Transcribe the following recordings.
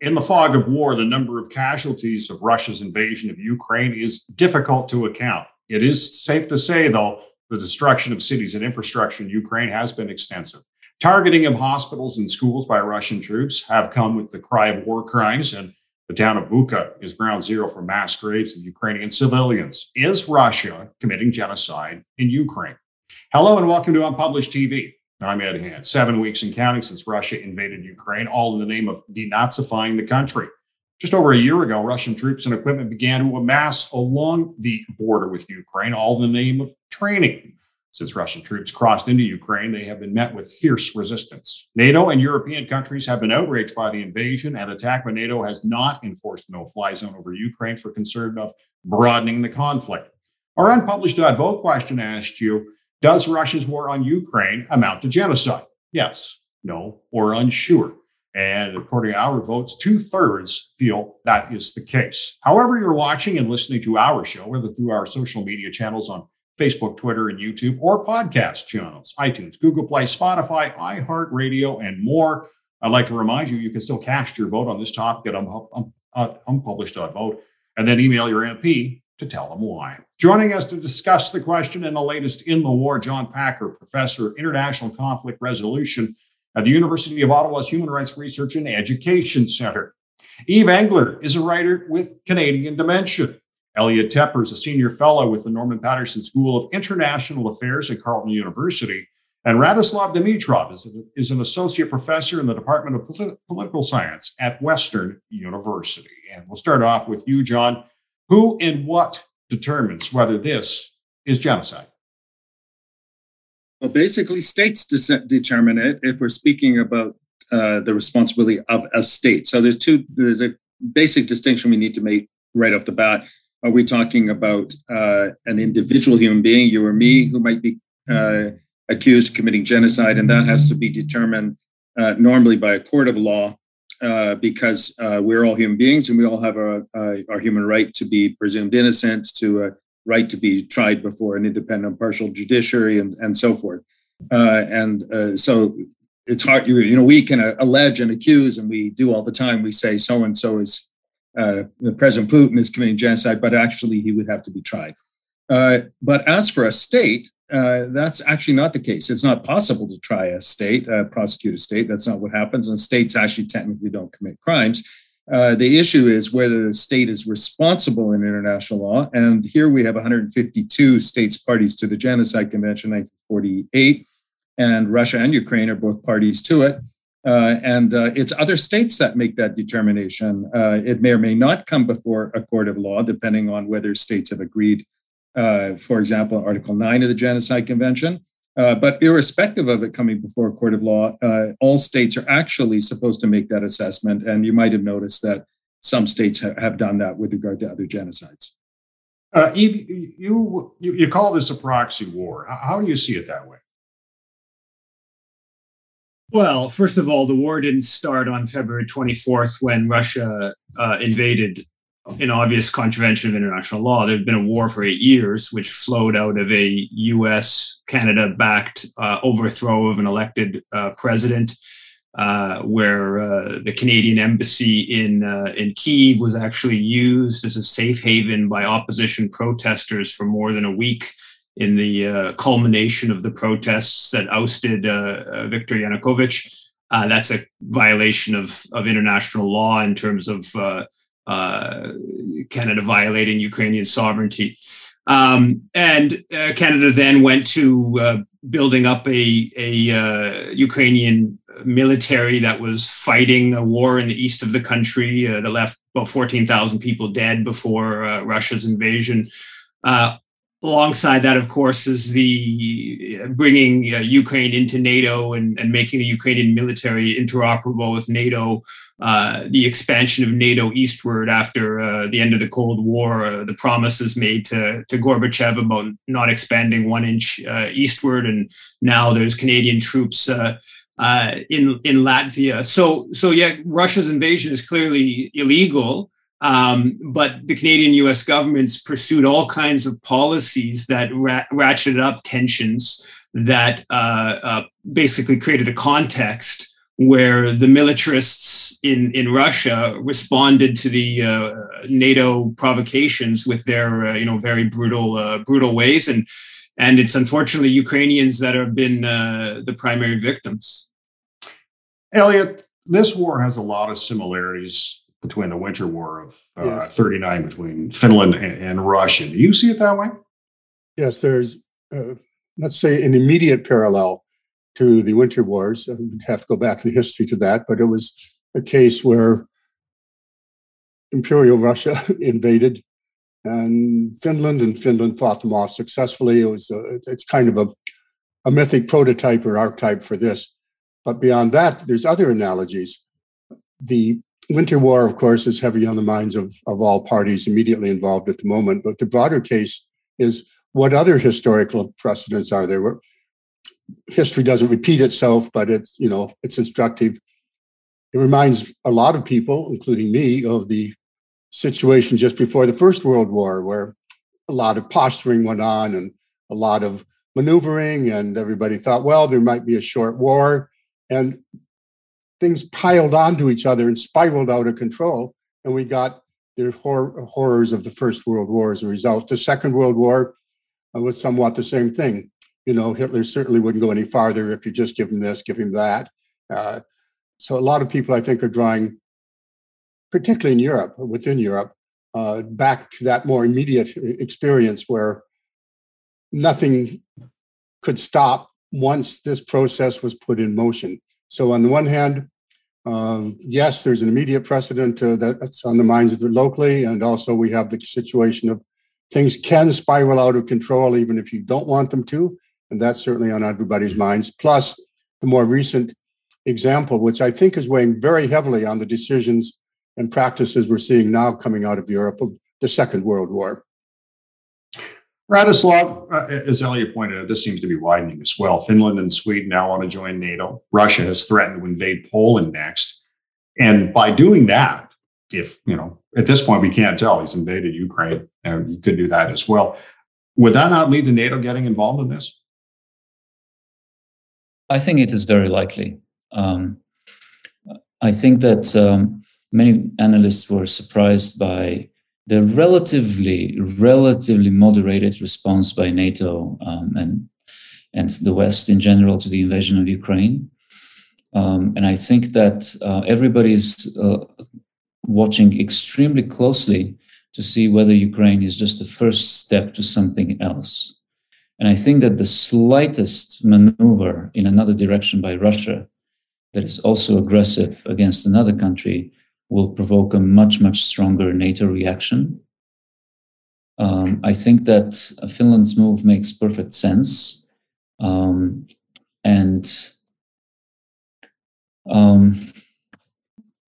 in the fog of war, the number of casualties of Russia's invasion of Ukraine is difficult to account. It is safe to say, though, the destruction of cities and infrastructure in Ukraine has been extensive. Targeting of hospitals and schools by Russian troops have come with the cry of war crimes, and the town of Bucha is ground zero for mass graves of Ukrainian civilians. Is Russia committing genocide in Ukraine? Hello and welcome to Unpublished TV. I'm Ed Hand. Seven weeks and counting since Russia invaded Ukraine, all in the name of denazifying the country. Just over a year ago, Russian troops and equipment began to amass along the border with Ukraine, all in the name of training. Since Russian troops crossed into Ukraine, they have been met with fierce resistance. NATO and European countries have been outraged by the invasion and attack, but NATO has not enforced no fly zone over Ukraine for concern of broadening the conflict. Our unpublished vote question asked you does Russia's war on Ukraine amount to genocide? Yes, no, or unsure. And according to our votes, two thirds feel that is the case. However, you're watching and listening to our show, whether through our social media channels on Facebook, Twitter, and YouTube, or podcast channels, iTunes, Google Play, Spotify, iHeartRadio, and more. I'd like to remind you, you can still cast your vote on this topic at um, um, uh, unpublished.vote and then email your MP to tell them why. Joining us to discuss the question and the latest in the war, John Packer, professor of international conflict resolution at the University of Ottawa's Human Rights Research and Education Center. Yves Engler is a writer with Canadian Dimension. Elliot Tepper is a senior fellow with the Norman Paterson School of International Affairs at Carleton University. And Radoslav Dimitrov is, is an associate professor in the Department of Polit- Political Science at Western University. And we'll start off with you, John. Who and what determines whether this is genocide? Well, basically, states determine it if we're speaking about uh, the responsibility of a state. So there's two. There's a basic distinction we need to make right off the bat. Are we talking about uh, an individual human being, you or me, who might be uh, accused of committing genocide, and that has to be determined uh, normally by a court of law uh, because uh, we're all human beings and we all have a, our human right to be presumed innocent, to a right to be tried before an independent, impartial judiciary, and, and so forth. Uh, and uh, so it's hard, you, you know, we can uh, allege and accuse, and we do all the time. We say so and so is President Putin is committing genocide, but actually he would have to be tried. but as for a state, uh, that's actually not the case. It's not possible to try a state, uh, prosecute a state. That's not what happens. And states actually technically don't commit crimes. Uh, the issue is whether the state is responsible in international law. And here we have 152 states parties to the Genocide Convention 1948, and Russia and Ukraine are both parties to it. Uh, and uh, it's other states that make that determination. Uh, it may or may not come before a court of law, depending on whether states have agreed uh, for example, Article 9 of the Genocide Convention. Uh, but irrespective of it coming before a court of law, uh, all states are actually supposed to make that assessment. And you might have noticed that some states ha- have done that with regard to other genocides. Uh, Yves, you, you, you call this a proxy war. How do you see it that way? Well, first of all, the war didn't start on February 24th when Russia uh, invaded in obvious contravention of international law. There had been a war for eight years, which flowed out of a U.S. Canada backed uh, overthrow of an elected uh, president, uh, where uh, the Canadian embassy in uh, in Kiev was actually used as a safe haven by opposition protesters for more than a week. In the uh, culmination of the protests that ousted Viktor Yanukovych, that's a violation of, of international law in terms of uh, Canada violating Ukrainian sovereignty. Um, and uh, Canada then went to uh, building up a, a uh, Ukrainian military that was fighting a war in the east of the country uh, that left about 14,000 people dead before uh, Russia's invasion. Alongside that, of course, is the bringing Ukraine into NATO and, and making the Ukrainian military interoperable with NATO uh, the expansion of NATO eastward after uh, the end of the Cold War, uh, the promises made to, to Gorbachev about not expanding one inch uh, eastward, and now there's Canadian troops uh, in in Latvia. So so yeah, Russia's invasion is clearly illegal. Um, but the Canadian US governments pursued all kinds of policies that ra- ratcheted up tensions that basically created a context where the militarists in in Russia responded to the uh, NATO provocations with their uh, you know very brutal uh, brutal ways, and and it's unfortunately Ukrainians that have been uh, the primary victims. Elliot, this war has a lot of similarities between the Winter War of uh, yes. 39 between Finland and, and, Russia. Do you see it that way? Yes, there's, uh, let's say, an immediate parallel to the Winter Wars. I would have to go back in history to that, but it was a case where Imperial Russia invaded and Finland, and Finland fought them off successfully. It was a, it's kind of a, a mythic prototype or archetype for this. But beyond that, there's other analogies. The Winter War, of course, is heavy on the minds of, of all parties immediately involved at the moment. But the broader case is what other historical precedents are there? History doesn't repeat itself, but it's you know it's instructive. It reminds a lot of people, including me, of the situation just before the First World War, where a lot of posturing went on and a lot of maneuvering, and everybody thought, well, there might be a short war. And things piled onto each other and spiraled out of control. And we got the hor- horrors of the First World War as a result. The Second World War uh, was somewhat the same thing. You know, Hitler certainly wouldn't go any farther if you just give him this, give him that. Uh, so a lot of people, I think, are drawing, particularly in Europe, within Europe, uh, back to that more immediate experience where nothing could stop once this process was put in motion. So on the one hand, um, yes, there's an immediate precedent uh, that's on the minds of the locally, and also we have the situation of things can spiral out of control even if you don't want them to, and that's certainly on everybody's minds. Plus, the more recent example, which I think is weighing very heavily on the decisions and practices we're seeing now coming out of Europe of the Second World War. Radoslav, uh, as Elliot pointed out, this seems to be widening as well. Finland and Sweden now want to join NATO. Russia has threatened to invade Poland next. And by doing that, if, you know, at this point, we can't tell he's invaded Ukraine, and he could do that as well. Would that not lead to NATO getting involved in this? I think it is very likely. Um, I think that um, many analysts were surprised by the relatively relatively moderated response by NATO um, and and the West in general to the invasion of Ukraine. Um, and I think that uh, everybody's uh, watching extremely closely to see whether Ukraine is just the first step to something else. And I think that the slightest maneuver in another direction by Russia that is also aggressive against another country will provoke a much, much stronger NATO reaction. Um, I think that Finland's move makes perfect sense. Um, and um,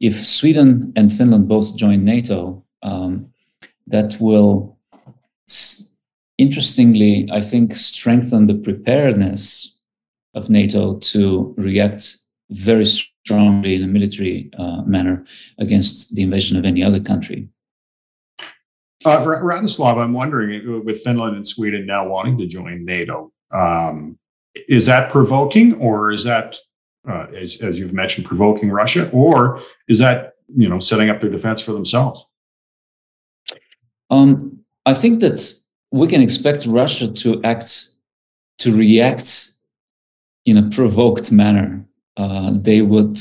if Sweden and Finland both join NATO, um, that will, interestingly, I think, strengthen the preparedness of NATO to react very strongly in a military uh, manner against the invasion of any other country. Uh, Radoslav, I'm wondering, with Finland and Sweden now wanting to join NATO, um, is that provoking, or is that, uh, as, as, you've mentioned, provoking Russia, or is that you know setting up their defense for themselves? Um, I think that we can expect Russia to act, to react in a provoked manner uh, they would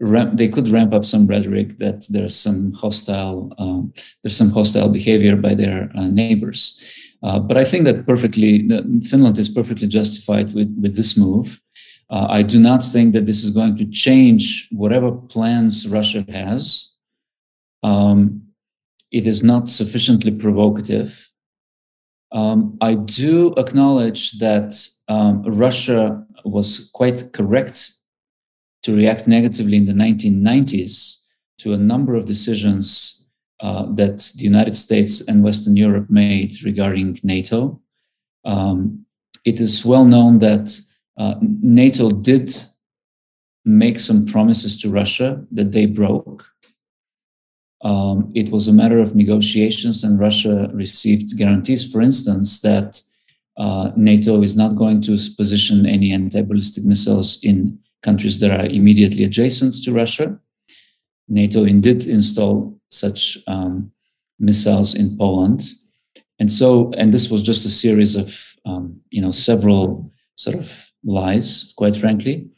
ramp, they could ramp up some rhetoric that there's some hostile um, there's some hostile behavior by their uh, neighbors. Uh, but I think that perfectly Finland is perfectly justified with with this move. Uh, I do not think that this is going to change whatever plans Russia has. Um, it is not sufficiently provocative. Um, I do acknowledge that um, Russia was quite correct to react negatively in the 1990s to a number of decisions uh, that the United States and Western Europe made regarding NATO. Um, it is well known that uh, NATO did make some promises to Russia that they broke. Um, it was a matter of negotiations, and Russia received guarantees, for instance, that uh, NATO is not going to position any anti ballistic missiles in countries that are immediately adjacent to Russia. NATO indeed installed such um, missiles in Poland. And so, and this was just a series of, um, you know, several sort of lies, quite frankly.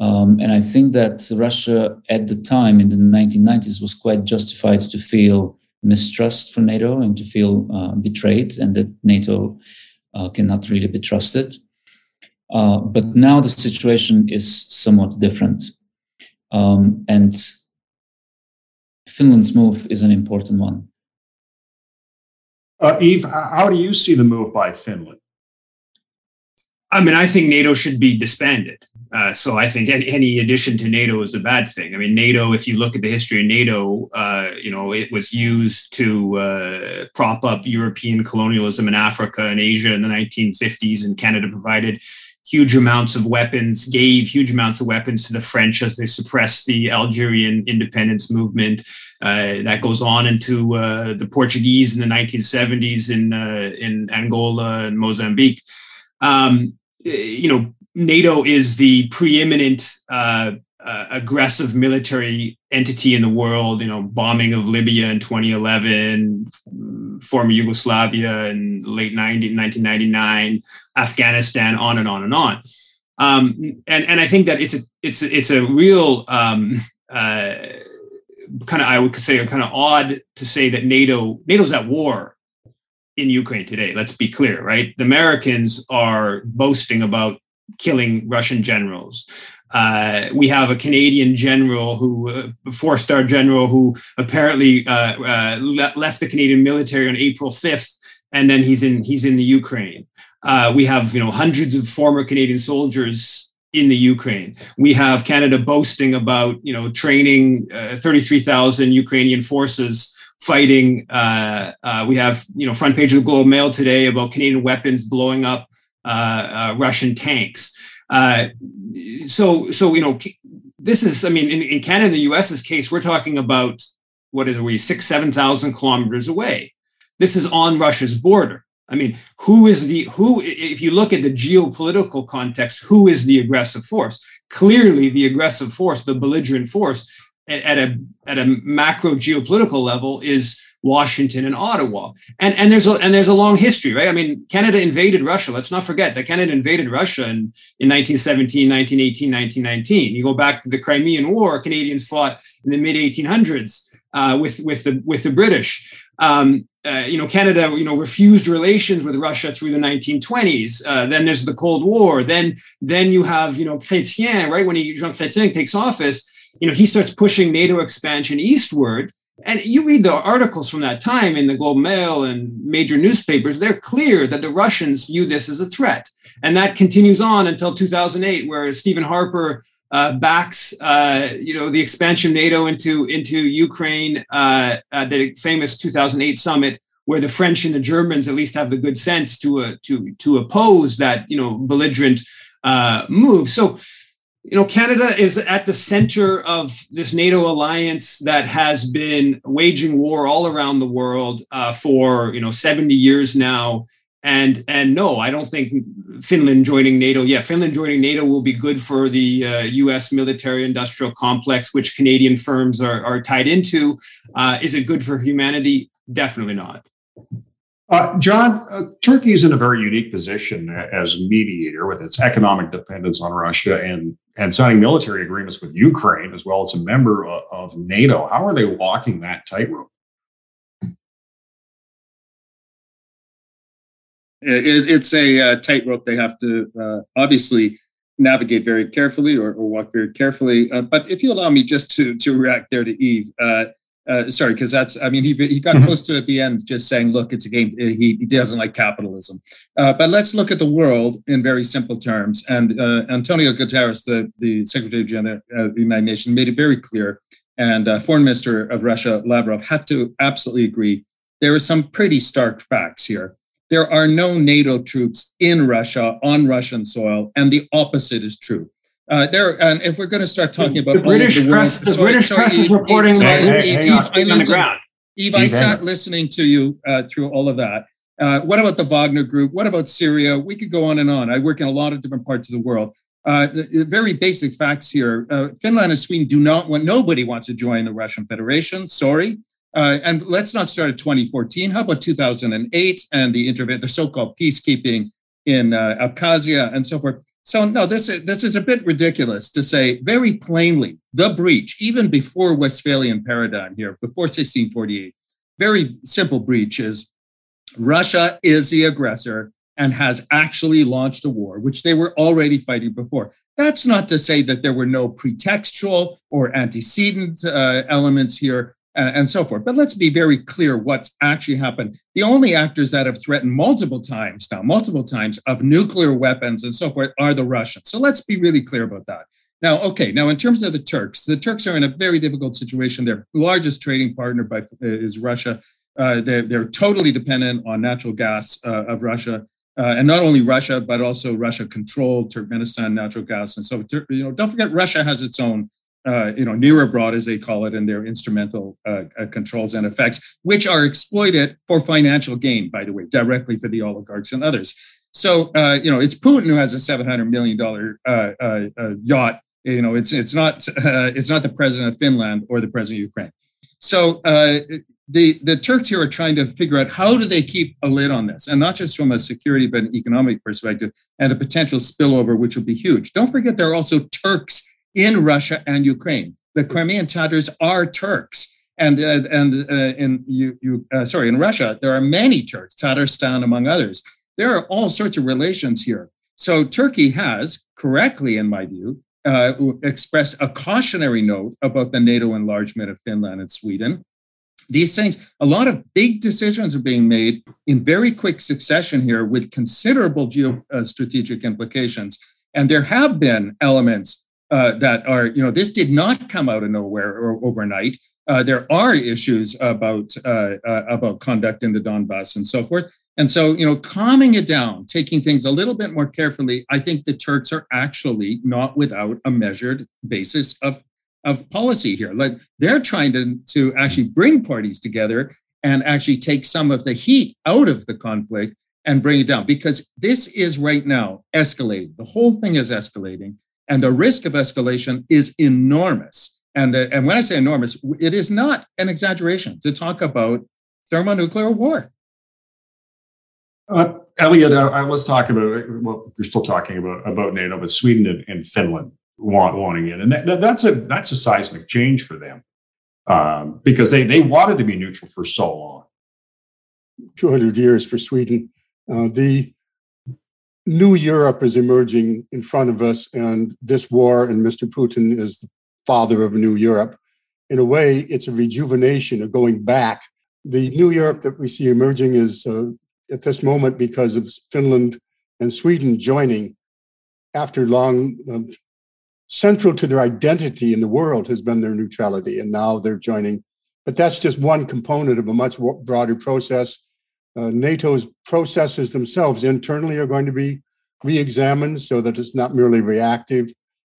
Um, and I think that Russia at the time in the 1990s was quite justified to feel mistrust for NATO and to feel uh, betrayed and that NATO uh, cannot really be trusted. Uh, but now the situation is somewhat different. Um, and Finland's move is an important one. Uh, Yves, how do you see the move by Finland? I mean, I think NATO should be disbanded. Uh, so I think any, any, addition to NATO is a bad thing. I mean, NATO, if you look at the history of NATO, uh, you know, it was used to uh, prop up European colonialism in Africa and Asia in the 1950s, and Canada provided huge amounts of weapons, gave huge amounts of weapons to the French as they suppressed the Algerian independence movement. Uh, that goes on into uh, the Portuguese in the 1970s in uh, in Angola and Mozambique. Um, you know, NATO is the preeminent uh, uh, aggressive military entity in the world. You know, bombing of Libya in 2011, former Yugoslavia in late 90, 1999, Afghanistan, on and on and on. Um, and and I think that it's a it's a, it's a real um, uh, kind of I would say kind of odd to say that NATO NATO's at war in Ukraine today. Let's be clear, right? The Americans are boasting about killing Russian generals. Uh, we have a Canadian general who, uh, four star general, who apparently uh, uh left the Canadian military on April 5th, and then he's in he's in the Ukraine. Uh, we have you know hundreds of former Canadian soldiers in the Ukraine. We have Canada boasting about you know training uh, 33,000 Ukrainian forces fighting. we have you know front page of the Globe Mail today about Canadian weapons blowing up Russian tanks. Uh, so, so you know, this is, I mean, in, in Canada, the U.S.'s case, we're talking about what is it? we six, seven thousand kilometers away. This is on Russia's border. I mean, who is the who? If you look at the geopolitical context, who is the aggressive force? Clearly, the aggressive force, the belligerent force, at a at a macro geopolitical level, is Washington and Ottawa. And, and there's a, and there's a long history, right? I mean, Canada invaded Russia. Let's not forget that Canada invaded Russia in, in 1917, 1918, 1919. You go back to the Crimean War, Canadians fought in the mid 1800s uh, with, with, the, with the British. Um, uh, you know, Canada, you know, refused relations with Russia through the 1920s. Uh, then there's the Cold War. Then, then you have, you know, Chrétien, right? When he, Jean Chrétien takes office, you know, he starts pushing NATO expansion eastward and you read the articles from that time in the Globe Mail and major newspapers, they're clear that the Russians view this as a threat. And that continues on until 2008, where Stephen Harper uh, backs, uh, you know, the expansion of NATO into, into Ukraine, uh, at the famous 2008 summit, where the French and the Germans at least have the good sense to, uh, to, to oppose that, you know, belligerent uh, move. So you know, Canada is at the center of this NATO alliance that has been waging war all around the world uh, for you know 70 years now. And and no, I don't think Finland joining NATO. Yeah, Finland joining NATO will be good for the uh, U.S. military-industrial complex, which Canadian firms are, are tied into. Uh, is it good for humanity? Definitely not. Uh, John, uh, Turkey is in a very unique position as mediator with its economic dependence on Russia and, and signing military agreements with Ukraine, as well as a member of, of NATO. How are they walking that tightrope? It, it's a uh, tightrope they have to uh, obviously navigate very carefully or, or walk very carefully. Uh, but if you allow me just to, to react there to Yves, uh, sorry, because that's, I mean, he, he got mm-hmm. close to at the end just saying, look, it's a game. He, he doesn't like capitalism. Uh, but let's look at the world in very simple terms. And uh, Antonio Guterres, the, the Secretary General of the United Nations, made it very clear. And uh, Foreign Minister of Russia, Lavrov, had to absolutely agree. There are some pretty stark facts here. There are no NATO troops in Russia on Russian soil, and the opposite is true. Uh, there, and if we're going to start talking about the British the press, the sorry, British sorry, press is reporting that Yves, I sat listening to you uh, through all of that. Uh, what about the Wagner Group? What about Syria? We could go on and on. I work in a lot of different parts of the world. Uh, the, the very basic facts here. Uh, Finland and Sweden do not want, nobody wants to join the Russian Federation. Sorry. Uh, and let's not start at 2014. How about 2008 and the intervent, the so-called peacekeeping in uh, Abkhazia and so forth. So no, this is, this is a bit ridiculous to say very plainly the breach, even before Westphalian paradigm here, before 1648. Very simple breach is Russia is the aggressor and has actually launched a war, which they were already fighting before. That's not to say that there were no pretextual or antecedent uh, elements here uh, and so forth. But let's be very clear what's actually happened. The only actors that have threatened multiple times now, multiple times of nuclear weapons and so forth are the Russians. So let's be really clear about that. Now, okay, now in terms of the Turks, the Turks are in a very difficult situation. Their largest trading partner by, uh, is Russia. Uh, they're, they're, totally dependent on natural gas uh, of Russia. Uh, and not only Russia, but also Russia controlled Turkmenistan natural gas. And so, you know, don't forget Russia has its own uh, you know, near abroad, as they call it, and their instrumental uh, uh, controls and effects, which are exploited for financial gain, by the way, directly for the oligarchs and others. So, uh, you know, it's Putin who has a seven hundred million dollar uh, uh, yacht. You know, it's it's not it's not the president of Finland or the president of Ukraine. So the the Turks here are trying to figure out how do they keep a lid on this, and not just from a security but an economic perspective, and the potential spillover, which will be huge. Don't forget, there are also Turks in Russia and Ukraine. The Crimean Tatars are Turks. And uh, and uh, in you, you uh, sorry in Russia there are many Turks, Tatarstan among others. There are all sorts of relations here. So Turkey has correctly, in my view, uh, expressed a cautionary note about the NATO enlargement of Finland and Sweden. These things, a lot of big decisions are being made in very quick succession here with considerable geostrategic implications. And there have been elements uh, that are, you know, this did not come out of nowhere or overnight. Uh, there are issues about uh, uh, about conduct in the Donbass and so forth. And so, you know, calming it down, taking things a little bit more carefully, I think the Turks are actually not without a measured basis of of policy here. Like they're trying to to actually bring parties together and actually take some of the heat out of the conflict and bring it down because this is right now escalating. The whole thing is escalating. And the risk of escalation is enormous. And, uh, and when I say enormous, it is not an exaggeration to talk about thermonuclear war. Uh, Elliot, I, I, let's talk about, well, we're still talking about, about NATO, but Sweden and, and Finland want, wanting it. And that, that's, a, that's a seismic change for them um, because they, they wanted to be neutral for so long. 200 years for Sweden. Uh, the new Europe is emerging in front of us, and this war and Mr. Putin is the father of a new Europe. In a way, it's a rejuvenation of going back. The new Europe that we see emerging is uh, at this moment because of Finland and Sweden joining after long. Um, central to their identity in the world has been their neutrality, and now they're joining. But that's just one component of a much broader process uh, NATO's processes themselves internally are going to be re-examined so that it's not merely reactive.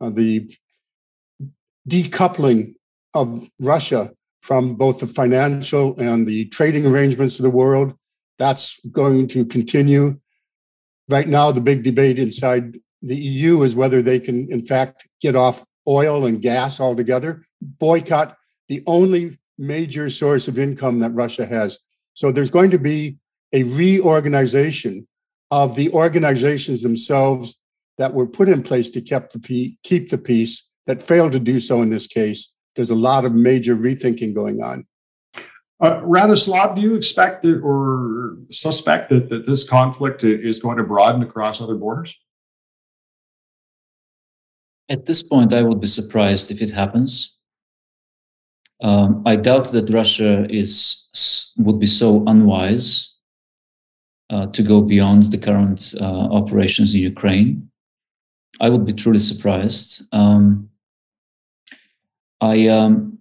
Uh, the decoupling of Russia from both the financial and the trading arrangements of the world, that's going to continue. Right now, the big debate inside the EU is whether they can, in fact, get off oil and gas altogether, boycott the only major source of income that Russia has. So there's going to be a reorganization of the organizations themselves that were put in place to keep the, peace, keep the peace that failed to do so in this case. There's a lot of major rethinking going on. Uh, Radoslav, do you expect that, or suspect that, that this conflict is going to broaden across other borders? At this point, I would be surprised if it happens. Um, I doubt that Russia is would be so unwise uh, to go beyond the current uh, operations in Ukraine. I would be truly surprised. Um, I um,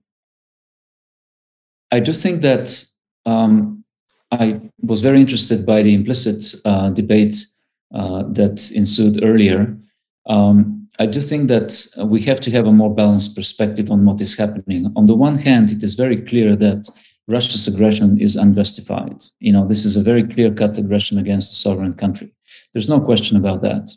I do think that um, I was very interested by the implicit uh, debate uh, that ensued earlier. Um, I do think that we have to have a more balanced perspective on what is happening. On the one hand, it is very clear that Russia's aggression is unjustified. You know, this is a very clear cut aggression against a sovereign country. There's no question about that.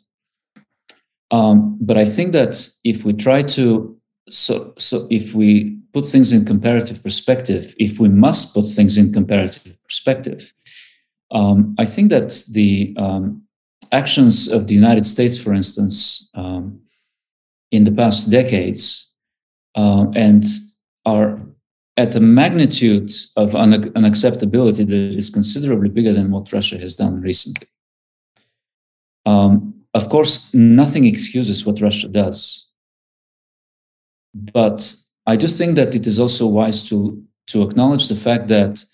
Um, but I think that if we try to so so if we put things in comparative perspective, if we must put things in comparative perspective, um, I think that the um, actions of the United States, for instance, um, in the past decades, uh, and are at a magnitude of un- unacceptability that is considerably bigger than what Russia has done recently. Um, of course, nothing excuses what Russia does. But I just think that it is also wise to, to acknowledge the fact that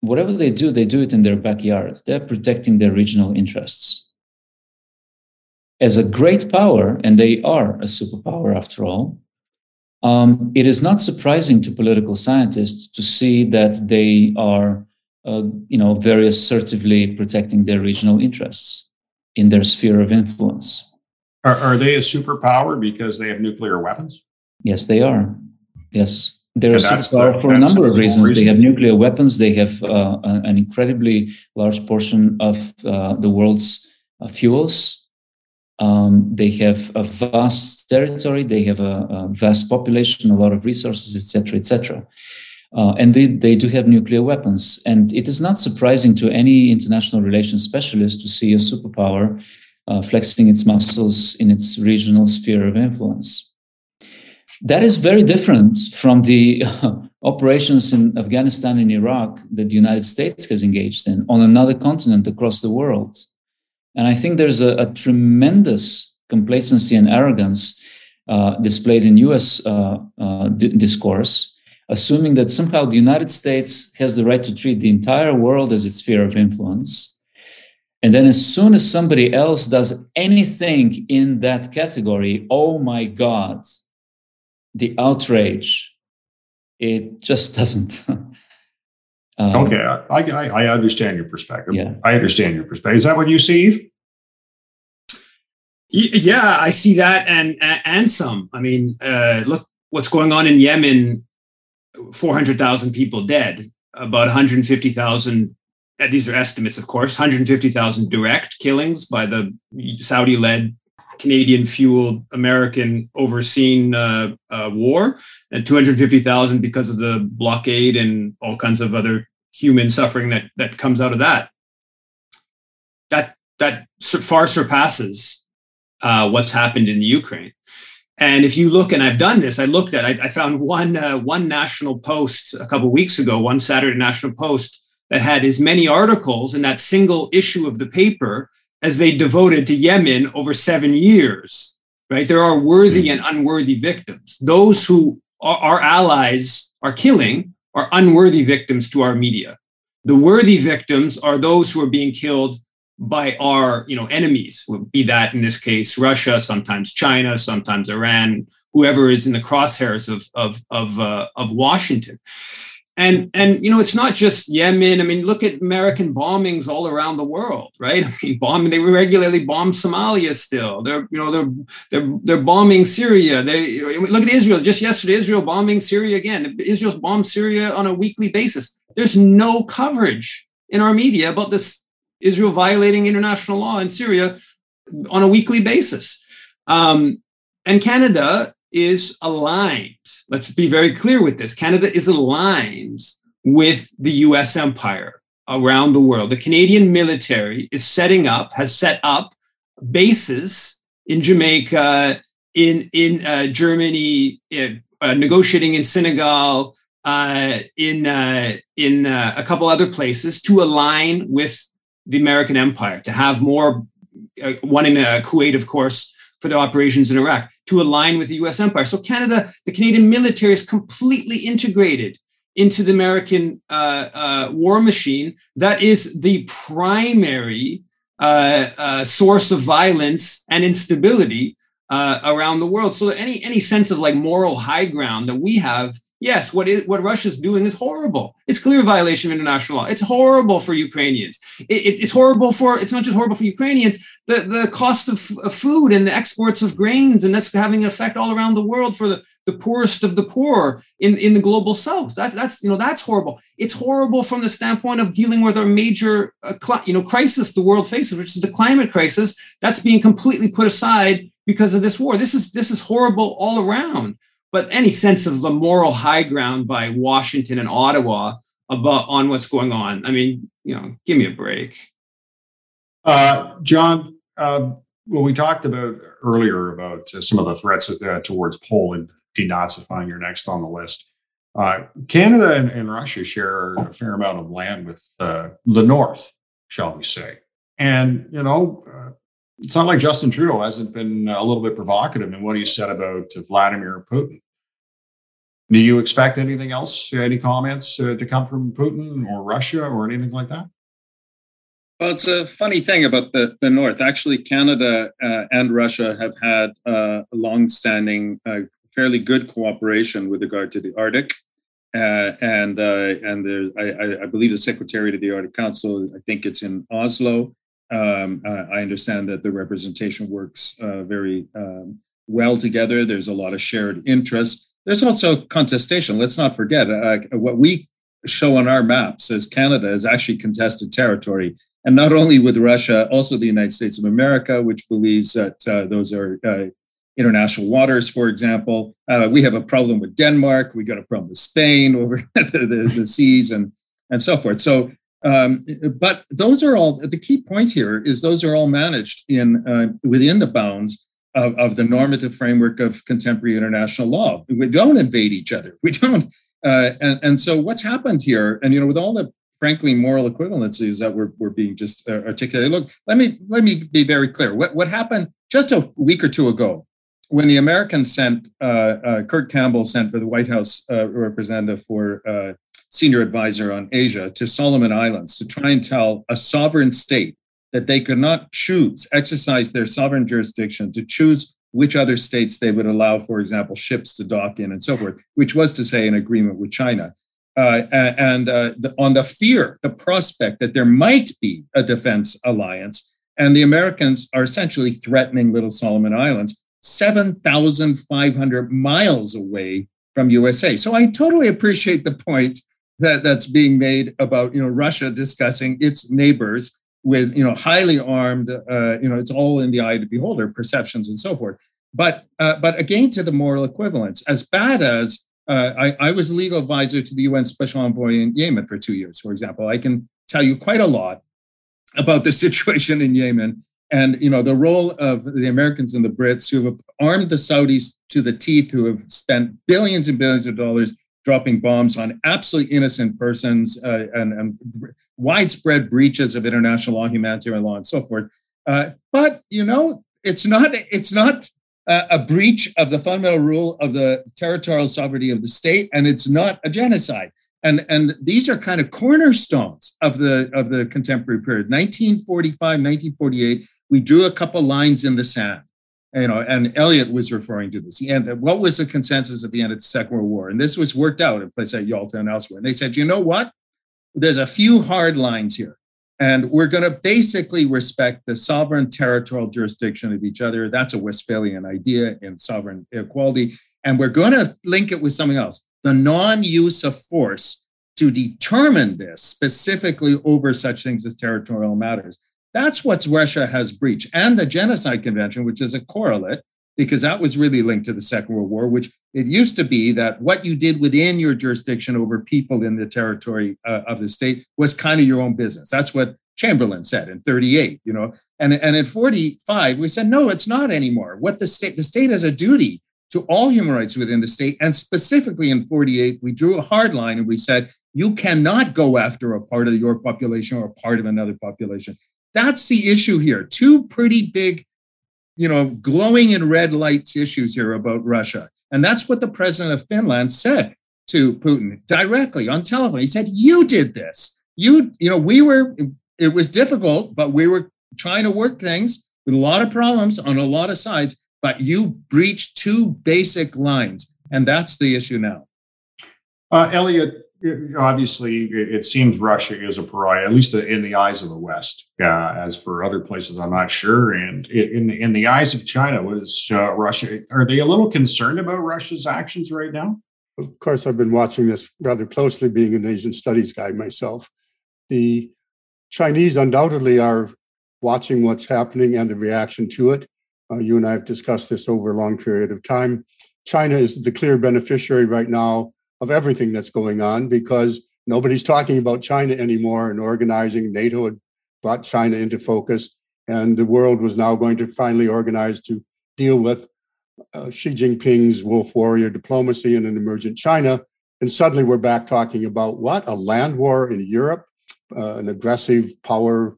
whatever they do, they do it in their backyard. They're protecting their regional interests. As a great power, and they are a superpower after all, um, it is not surprising to political scientists to see that they are, uh, you know, very assertively protecting their regional interests in their sphere of influence. Are, are they a superpower because they have nuclear weapons? Yes, they are. Yes, they're a superpower the- for a number of reasons. They have nuclear weapons. They have uh, an incredibly large portion of uh, the world's uh, fuels. Um, they have a vast territory. They have a, a vast population, a lot of resources, etc., etc. Uh, and they, they do have nuclear weapons. And it is not surprising to any international relations specialist to see a superpower uh, flexing its muscles in its regional sphere of influence. That is very different from the operations in Afghanistan and Iraq that the United States has engaged in on another continent across the world. And I think there's a, a tremendous complacency and arrogance uh, displayed in US uh, uh, di- discourse, assuming that somehow the United States has the right to treat the entire world as its sphere of influence. And then, as soon as somebody else does anything in that category, oh my God, the outrage, it just doesn't. Um, Okay, I, I, I understand your perspective. Yeah. I understand your perspective. Is that what you see, Yves? Yeah, I see that and and- and some. I mean, uh, look what's going on in Yemen. Four hundred thousand people dead. About one hundred fifty thousand. uh, These are estimates, of course. One hundred fifty thousand direct killings by the Saudi-led, Canadian-fueled, American overseen uh, uh, war, and two hundred fifty thousand because of the blockade and all kinds of other human suffering that that comes out of that. That that far surpasses uh, what's happened in the Ukraine. And if you look, and I've done this, I looked at, I, I found one uh, one national post a couple weeks ago, one Saturday National Post that had as many articles in that single issue of the paper as they devoted to Yemen over seven years. Right? There are worthy and unworthy victims. Those who our, our allies are killing are unworthy victims to our media. The worthy victims are those who are being killed by our you know enemies be that in this case russia sometimes china sometimes iran whoever is in the crosshairs of of of, uh, of washington and and you know it's not just yemen. I mean look at american bombings all around the world right? I mean bombing they regularly bomb somalia still. They're you know they're they're they're bombing syria. They look at israel. Just yesterday israel bombing syria again. Israel's bombed syria on a weekly basis. There's no coverage in our media about this Israel violating international law in Syria on a weekly basis. Um, and Canada is aligned. Let's be very clear with this. Canada is aligned with the US empire around the world. The Canadian military is setting up, has set up bases in Jamaica, in, in uh, Germany, uh, negotiating in Senegal, uh, in, uh, in uh, a couple other places to align with the American empire, to have more, uh, one in Kuwait, of course, for the operations in Iraq, to align with the US empire. So Canada, the Canadian military is completely integrated into the American uh, uh, war machine that is the primary uh, uh, source of violence and instability uh, around the world. So any any sense of like moral high ground that we have Yes, what is what Russia's doing is horrible. It's clear violation of international law. It's horrible for Ukrainians. It, it, it's horrible for it's not just horrible for Ukrainians. The the cost of, of, food and the exports of grains, and that's having an effect all around the world for the, the poorest of the poor in, in the global south. That, that's you know that's horrible. It's horrible from the standpoint of dealing with a major uh, you know crisis the world faces, which is the climate crisis. That's being completely put aside because of this war. This is this is horrible all around but any sense of the moral high ground by Washington and Ottawa about on what's going on. I mean, you know, give me a break. Uh, John, uh, well, we talked about earlier about uh, some of the threats uh, towards Poland denazifying your next on the list. Uh, Canada and, and, Russia share a fair amount of land with uh, the North, shall we say? And you know, it's not like Justin Trudeau hasn't been a little bit provocative in what he said about Vladimir Putin. Do you expect anything else, any comments uh, to come from Putin or Russia or anything like that? Well, it's a funny thing about the, the North. Actually, Canada uh, and Russia have had uh, long-standing, uh, fairly good cooperation with regard to the Arctic. Uh, and uh, and there, I, I, believe the Secretary of the Arctic Council, I think it's in Oslo. Um, I understand that the representation works very um, well together. There's a lot of shared interests. There's also contestation. Let's not forget uh, what we show on our maps as Canada is actually contested territory. And not only with Russia, also the United States of America, which believes that uh, those are uh, international waters, for example. Uh, we have a problem with Denmark. We got a problem with Spain over the, the, the, seas and, and so forth. So, um, but those are all the key point here is those are all managed in uh, within the bounds of, of the normative framework of contemporary international law. We don't invade each other. We don't. Uh, and, and so what's happened here, and you know, with all the frankly moral equivalencies that were, were being just uh, articulated, look, let me let me be very clear. What what happened just a week or two ago when the Americans sent uh, uh Kurt Campbell sent for the White House uh, representative for uh, senior advisor on Asia to Solomon Islands to try and tell a sovereign state that they could not choose, exercise their sovereign jurisdiction to choose which other states they would allow, for example, ships to dock in and so forth, which was to say an agreement with China. Uh, and uh, the, on the fear, the prospect that there might be a defense alliance, and the Americans are essentially threatening Little Solomon Islands, 7,500 miles away from USA. So I totally appreciate the point that, that's being made about you know Russia discussing its neighbors with you know highly armed uh, you know it's all in the eye of the beholder perceptions and so forth but uh, but again to the moral equivalence as bad as uh, I, I, was legal advisor to the UN special envoy in Yemen for two years, for example. I can tell you quite a lot about the situation in Yemen and you know the role of the Americans and the Brits who have armed the Saudis to the teeth, who have spent billions and billions of dollars dropping bombs on absolutely innocent persons uh, and, and, widespread breaches of international law, humanitarian law, and so forth. Uh, but you know, it's not it's not a breach of the fundamental rule of the territorial sovereignty of the state, and it's not a genocide. And, and these are kind of cornerstones of the of the contemporary period. 1945, 1948, we drew a couple lines in the sand you know, and Elliot was referring to this. And what was the consensus at the end of the Second World War? And this was worked out in places like Yalta and elsewhere. And they said, you know what? There's a few hard lines here. And we're going to basically respect the sovereign territorial jurisdiction of each other. That's a Westphalian idea in sovereign equality. And we're going to link it with something else the non use of force to determine this specifically over such things as territorial matters. That's what Russia has breached. And the Genocide Convention, which is a correlate, because that was really linked to the Second World War, which it used to be that what you did within your jurisdiction over people in the territory uh, of the state was kind of your own business. That's what Chamberlain said in 38, you know. And, and in 45, we said, no, it's not anymore. What the state, the state has a duty to all human rights within the state. And specifically in 48, we drew a hard line and we said, you cannot go after a part of your population or a part of another population. That's the issue here. Two pretty big, you know, glowing in red lights issues here about Russia. And that's what the president of Finland said to Putin directly on telephone. He said, You did this. You, you know, we were, it was difficult, but we were trying to work things with a lot of problems on a lot of sides, but you breached two basic lines. And that's the issue now. Uh, Elliot, obviously, it seems Russia is a pariah, at least in the eyes of the West. Uh, as for other places, I'm not sure. And in in the eyes of China, was uh, Russia? Are they a little concerned about Russia's actions right now? Of course, I've been watching this rather closely, being an Asian studies guy myself. The Chinese undoubtedly are watching what's happening and the reaction to it. Uh, you and I have discussed this over a long period of time. China is the clear beneficiary right now of everything that's going on because nobody's talking about China anymore and organizing. NATO had brought China into focus, and the world was now going to finally organize to deal with uh, Xi Jinping's wolf warrior diplomacy in an emergent China. And suddenly we're back talking about what? A land war in Europe, uh, an aggressive power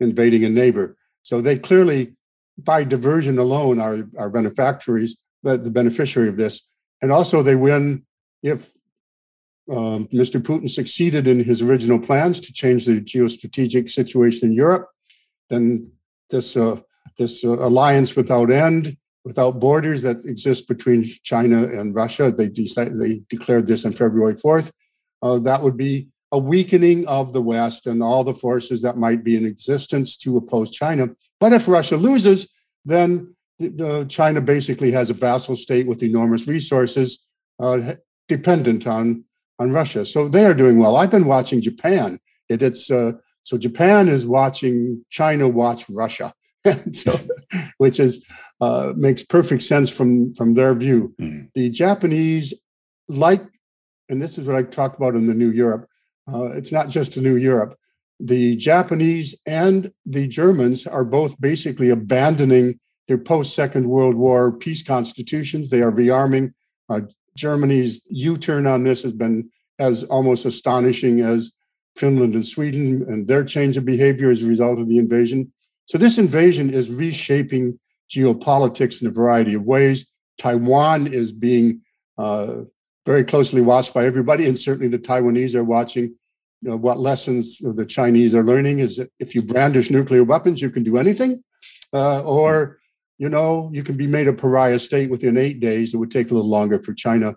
invading a neighbor. So they clearly, by diversion alone, are, are benefactories, but the beneficiary of this. And also they win if um, Mr. Putin succeeded in his original plans to change the geostrategic situation in Europe, then this uh, this uh, alliance without end, without borders that exists between China and Russia, they decided they declared this on February fourth. Uh, that would be a weakening of the West and all the forces that might be in existence to oppose China. But if Russia loses, then China basically has a vassal state with enormous resources uh, dependent on on Russia. So they are doing well. I've been watching Japan. It, it's uh, so Japan is watching China watch Russia, so, which is uh, makes perfect sense from from their view. Mm. The Japanese like, and this is what I talked about in the New Europe. Uh, it's not just a New Europe. The Japanese and the Germans are both basically abandoning their post Second World War peace constitutions. They are rearming. Uh, Germany's U-turn on this has been as almost astonishing as Finland and Sweden and their change of behavior as a result of the invasion. So this invasion is reshaping geopolitics in a variety of ways. Taiwan is being uh, very closely watched by everybody, and certainly the Taiwanese are watching. You know, what lessons the Chinese are learning is that if you brandish nuclear weapons, you can do anything, uh, or you know, you can be made a pariah state within eight days. It would take a little longer for China,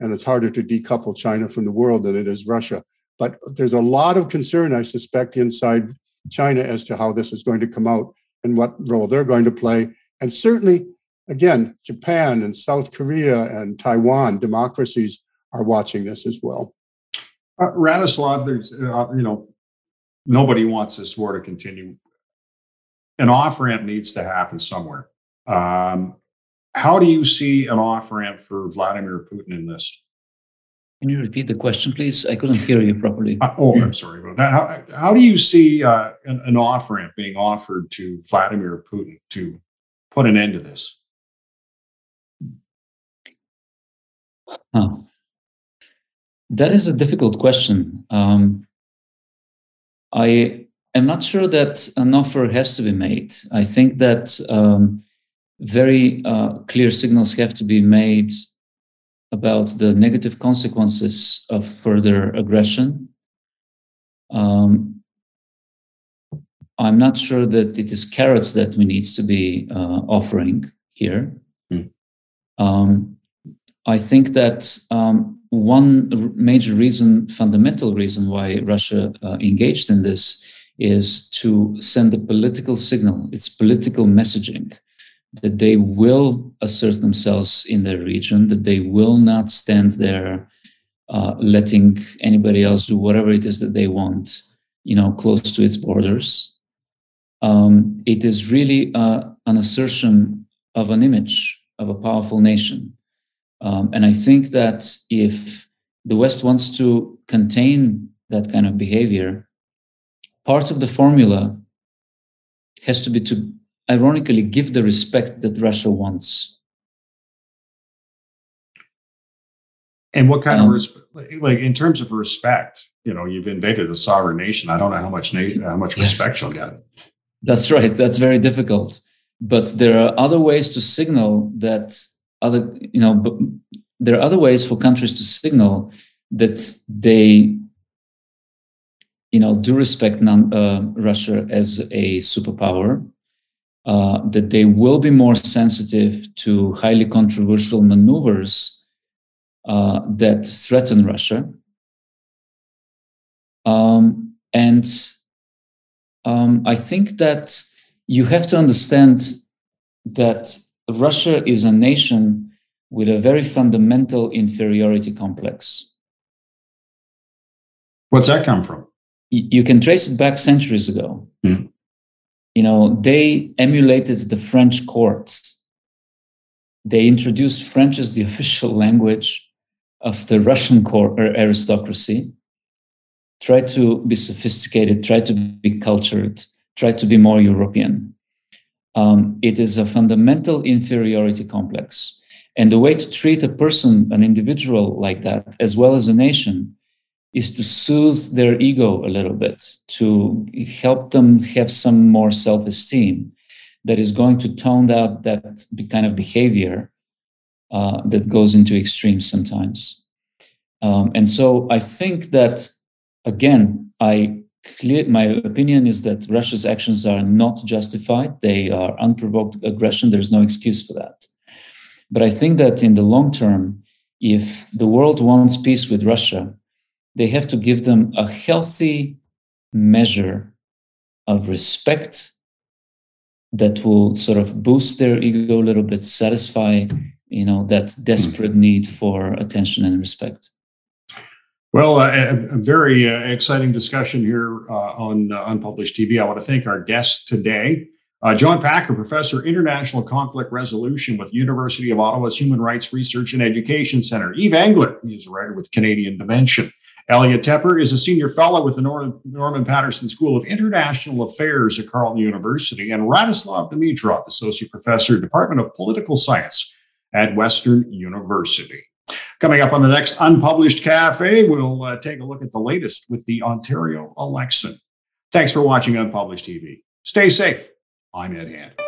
and it's harder to decouple China from the world than it is Russia. But there's a lot of concern, I suspect, inside China as to how this is going to come out and what role they're going to play. And certainly, again, Japan and South Korea and Taiwan, democracies, are watching this as well. Uh, Radoslav, there's, uh, you know, nobody wants this war to continue. An off ramp needs to happen somewhere. Um, how do you see an off ramp for Vladimir Putin in this? Can you repeat the question, please? I couldn't hear you properly. Uh, oh, I'm sorry about that. How, how do you see uh, an, an off ramp being offered to Vladimir Putin to put an end to this? Huh. That is a difficult question. Um, I am not sure that an offer has to be made. I think that um, very uh, clear signals have to be made about the negative consequences of further aggression. Um, I'm not sure that it is carrots that we need to be uh, offering here. Mm. Um, I think that um, one major reason, fundamental reason why Russia uh, engaged in this is to send a political signal. It's political messaging that they will assert themselves in their region, that they will not stand there uh, letting anybody else do whatever it is that they want, you know, close to its borders. Um, it is really uh, an assertion of an image of a powerful nation. Um, and I think that if the West wants to contain that kind of behavior, part of the formula has to be to ironically give the respect that Russia wants. And what kind um, of respect, like in terms of respect, you know, you've invaded a sovereign nation. I don't know how much na- how much yes. respect you'll get. That's right. That's very difficult. But there are other ways to signal that other, you know, but there are other ways for countries to signal that they, you know, do respect non, uh, Russia as a superpower uh, that they will be more sensitive to highly controversial maneuvers uh, that threaten Russia. Um, and um, I think that you have to understand that Russia is a nation with a very fundamental inferiority complex. What's that come from? You can trace it back centuries ago. Mm. You know, they emulated the French court. They introduced French as the official language of the Russian court or aristocracy. Try to be sophisticated, try to be cultured, try to be more European. Um, it is a fundamental inferiority complex. And the way to treat a person, an individual like that, as well as a nation, is to soothe their ego a little bit, to help them have some more self esteem that is going to tone out that kind of behavior uh, that goes into extremes sometimes. Um, and so I think that, again, I clear, my opinion is that Russia's actions are not justified. They are unprovoked aggression. There's no excuse for that. But I think that in the long term, if the world wants peace with Russia, they have to give them a healthy measure of respect that will sort of boost their ego a little bit, satisfy, you know, that desperate need for attention and respect. Well, a, a, very uh, exciting discussion here uh, on uh, Unpublished TV. I want to thank our guests today. Uh, John Packer, Professor International Conflict Resolution with University of Ottawa's Human Rights Research and Education Center. Yves Engler, he's a writer with Canadian Dimension. Elliot Tepper is a senior fellow with the Norman, Paterson School of International Affairs at Carleton University, and Radoslav Dimitrov, Associate Professor, Department of Political Science at Western University. Coming up on the next Unpublished Cafe, we'll uh, take a look at the latest with the Ontario election. Thanks for watching Unpublished TV. Stay safe. I'm Ed Hand.